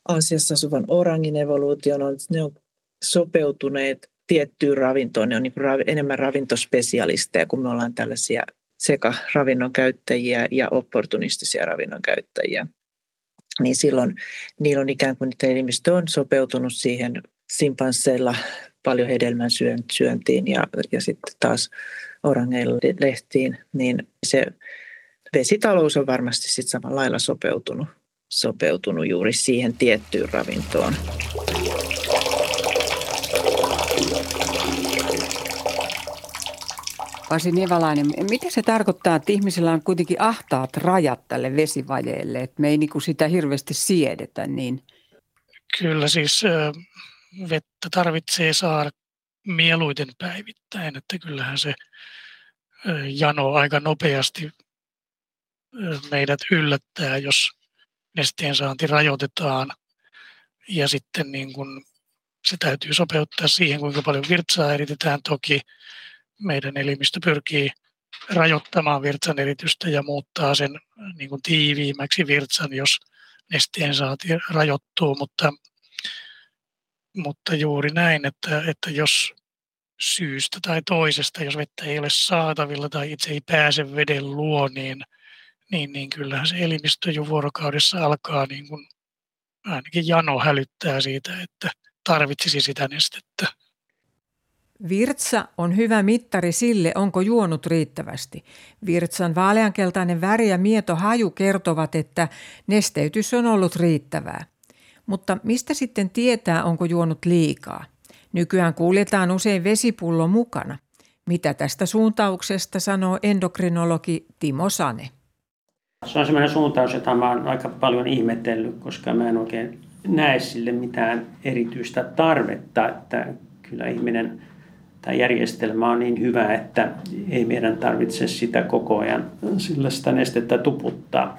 Aasiassa asuvan orangin evoluution on, että ne on sopeutuneet tiettyyn ravintoon. Ne on niin rav, enemmän ravintospesialisteja, kun me ollaan tällaisia sekä ravinnon käyttäjiä ja opportunistisia ravinnon käyttäjiä. Niin silloin niillä on ikään kuin niitä elimistö on sopeutunut siihen simpansseilla paljon hedelmän syöntiin ja, ja sitten taas orangeilla lehtiin, niin se vesitalous on varmasti sitten samalla lailla sopeutunut, sopeutunut juuri siihen tiettyyn ravintoon. Pasi Nievalainen, mitä se tarkoittaa, että ihmisillä on kuitenkin ahtaat rajat tälle vesivajeelle, että me ei niinku sitä hirveästi siedetä? Niin... Kyllä siis vettä tarvitsee saada mieluiten päivittäin, että kyllähän se jano aika nopeasti meidät yllättää, jos nesteen saanti rajoitetaan. Ja sitten niin kun se täytyy sopeuttaa siihen, kuinka paljon virtsaa eritetään. Toki meidän elimistö pyrkii rajoittamaan virtsan eritystä ja muuttaa sen niin kuin tiiviimmäksi virtsan, jos nesteen saati rajoittuu, mutta, mutta juuri näin, että, että jos syystä tai toisesta, jos vettä ei ole saatavilla tai itse ei pääse veden luo, niin, niin, niin kyllähän se elimistö jo vuorokaudessa alkaa niin kuin, ainakin jano hälyttää siitä, että tarvitsisi sitä nestettä. Virtsa on hyvä mittari sille, onko juonut riittävästi. Virtsan vaaleankeltainen väri ja mieto haju kertovat, että nesteytys on ollut riittävää. Mutta mistä sitten tietää, onko juonut liikaa? Nykyään kuljetaan usein vesipullo mukana. Mitä tästä suuntauksesta sanoo endokrinologi Timo Sane? Se on sellainen suuntaus, jota mä oon aika paljon ihmetellyt, koska mä en oikein näe sille mitään erityistä tarvetta, että kyllä ihminen tämä järjestelmä on niin hyvä, että ei meidän tarvitse sitä koko ajan sillä sitä nestettä tuputtaa.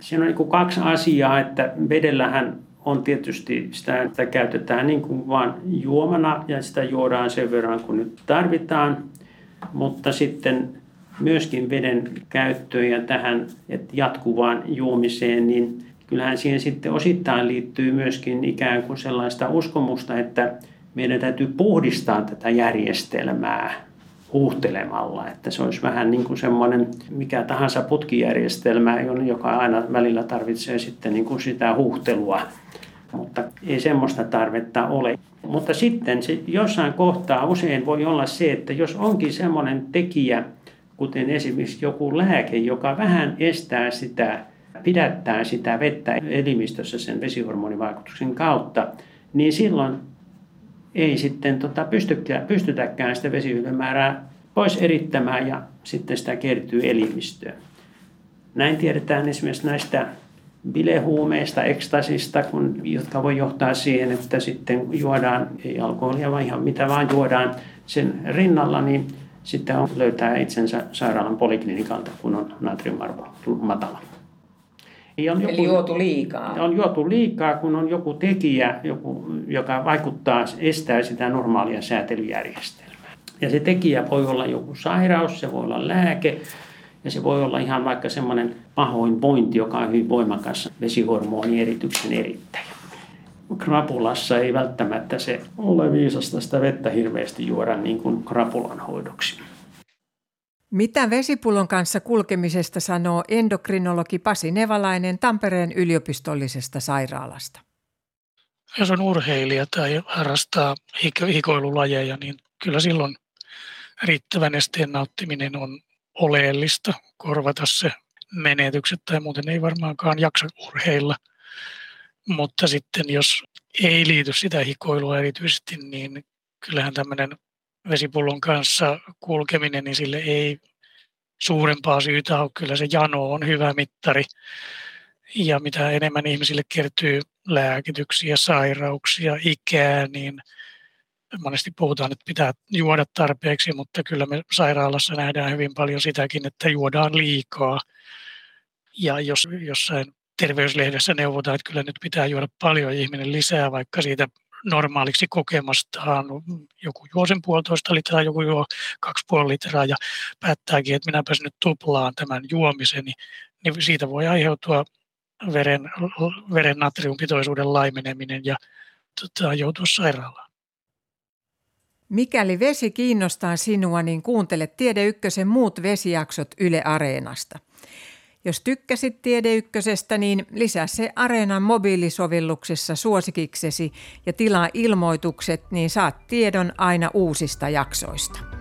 Siinä on niin kaksi asiaa, että vedellähän on tietysti sitä, että käytetään niin kuin vaan juomana ja sitä juodaan sen verran kun nyt tarvitaan, mutta sitten myöskin veden käyttöön ja tähän että jatkuvaan juomiseen, niin kyllähän siihen sitten osittain liittyy myöskin ikään kuin sellaista uskomusta, että meidän täytyy puhdistaa tätä järjestelmää huuhtelemalla, että se olisi vähän niin kuin semmoinen mikä tahansa putkijärjestelmä, joka aina välillä tarvitsee sitten niin kuin sitä huuhtelua, mutta ei semmoista tarvetta ole. Mutta sitten se jossain kohtaa usein voi olla se, että jos onkin semmoinen tekijä, kuten esimerkiksi joku lääke, joka vähän estää sitä, pidättää sitä vettä elimistössä sen vesihormonivaikutuksen kautta, niin silloin ei sitten tota pystytäkään sitä vesiyhdemäärää pois erittämään ja sitten sitä kertyy elimistöön. Näin tiedetään esimerkiksi näistä bilehuumeista, ekstasista, kun, jotka voi johtaa siihen, että sitten juodaan, ei alkoholia vaan ihan mitä vaan juodaan sen rinnalla, niin sitten on, löytää itsensä sairaalan poliklinikalta, kun on natriumarvo matala. On joku, Eli juotu liikaa. On juotu liikaa, kun on joku tekijä, joku, joka vaikuttaa, estää sitä normaalia säätelyjärjestelmää. Ja se tekijä voi olla joku sairaus, se voi olla lääke, ja se voi olla ihan vaikka semmoinen pahoinvointi, joka on hyvin voimakas vesihormonierityksen erittäjä. Krapulassa ei välttämättä se ole viisasta sitä vettä hirveästi juoda niin kuin krapulan hoidoksi. Mitä vesipullon kanssa kulkemisesta sanoo endokrinologi Pasi Nevalainen Tampereen yliopistollisesta sairaalasta? Jos on urheilija tai harrastaa hikoilulajeja, niin kyllä silloin riittävän esteen nauttiminen on oleellista korvata se menetykset tai muuten ei varmaankaan jaksa urheilla. Mutta sitten jos ei liity sitä hikoilua erityisesti, niin kyllähän tämmöinen vesipullon kanssa kulkeminen, niin sille ei suurempaa syytä ole. Kyllä se jano on hyvä mittari. Ja mitä enemmän ihmisille kertyy lääkityksiä, sairauksia, ikää, niin monesti puhutaan, että pitää juoda tarpeeksi, mutta kyllä me sairaalassa nähdään hyvin paljon sitäkin, että juodaan liikaa. Ja jos jossain terveyslehdessä neuvotaan, että kyllä nyt pitää juoda paljon ihminen lisää, vaikka siitä normaaliksi kokemastaan. Joku juo sen puolitoista litraa, joku juo kaksi puoli litraa ja päättääkin, että minäpäs nyt tuplaan tämän juomiseni, niin siitä voi aiheutua veren, veren natriumpitoisuuden laimeneminen ja tota, joutua sairaalaan. Mikäli vesi kiinnostaa sinua, niin kuuntele Tiede Ykkösen muut vesijaksot Yle Areenasta. Jos tykkäsit Tiede Ykkösestä, niin lisää se Areenan mobiilisovelluksessa suosikiksesi ja tilaa ilmoitukset, niin saat tiedon aina uusista jaksoista.